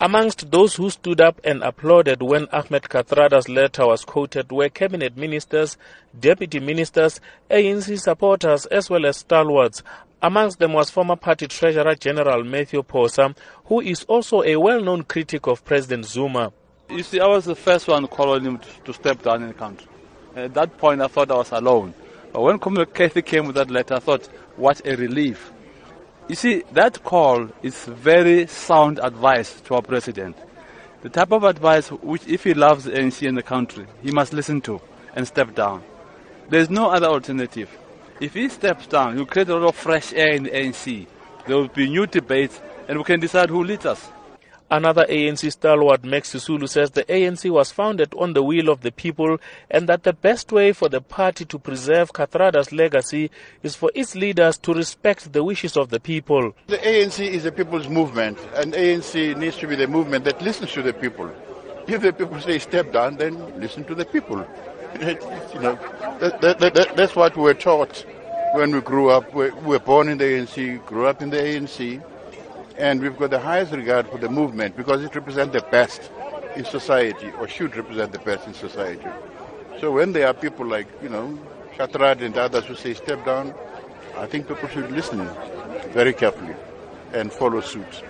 Amongst those who stood up and applauded when Ahmed Kathrada's letter was quoted were cabinet ministers, deputy ministers, ANC supporters, as well as stalwarts. Amongst them was former party treasurer General Matthew Phosa, who is also a well-known critic of President Zuma. You see, I was the first one calling him to step down in the country. At that point, I thought I was alone. But when Kathy came with that letter, I thought, what a relief. You see, that call is very sound advice to our president. The type of advice which, if he loves the ANC in the country, he must listen to and step down. There's no other alternative. If he steps down, he'll create a lot of fresh air in the ANC. There will be new debates, and we can decide who leads us. Another ANC stalwart, Max Sisulu, says the ANC was founded on the will of the people and that the best way for the party to preserve Kathrada's legacy is for its leaders to respect the wishes of the people. The ANC is a people's movement, and ANC needs to be the movement that listens to the people. If the people say step down, then listen to the people. you know, that, that, that, that's what we were taught when we grew up. We were born in the ANC, grew up in the ANC and we've got the highest regard for the movement because it represents the best in society or should represent the best in society. So when there are people like, you know, Kathrada and others who say step down, I think people should listen very carefully and follow suit.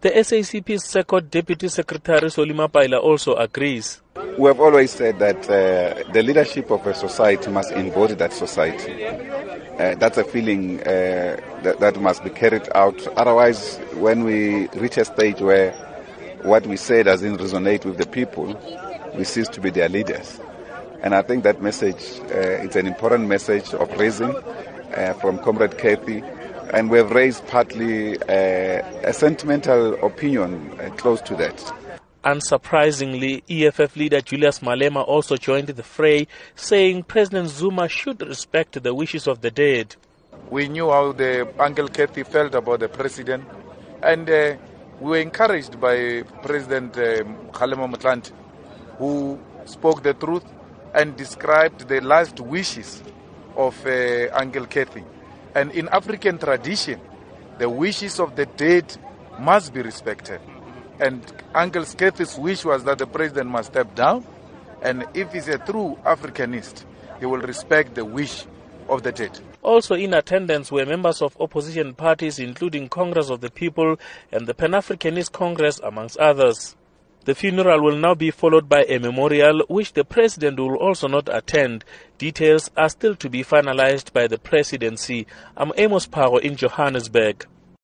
The SACP's second deputy secretary Solly Mapaila also agrees. We have always said that uh, the leadership of a society must embody that society. Uh, that's a feeling uh, that, that must be carried out. Otherwise, when we reach a stage where what we say doesn't resonate with the people, we cease to be their leaders. And I think that message, uh, it's an important message of raising uh, from Comrade Kathy and we have raised partly uh, a sentimental opinion close to that. Unsurprisingly, EFF leader Julius Malema also joined the fray, saying President Zuma should respect the wishes of the dead. We knew how the Uncle Kathy felt about the president, and uh, we were encouraged by President uh, Kgalema Motlanthe, who spoke the truth and described the last wishes of uh, Uncle Kathy. And in African tradition, the wishes of the dead must be respected. And Uncle Kathy's wish was that the president must step down. And if he's a true Africanist, he will respect the wish of the dead. Also in attendance were members of opposition parties, including Congress of the People and the Pan Africanist Congress, amongst others. The funeral will now be followed by a memorial, which the president will also not attend. Details are still to be finalized by the presidency. I'm Amos Paro in Johannesburg.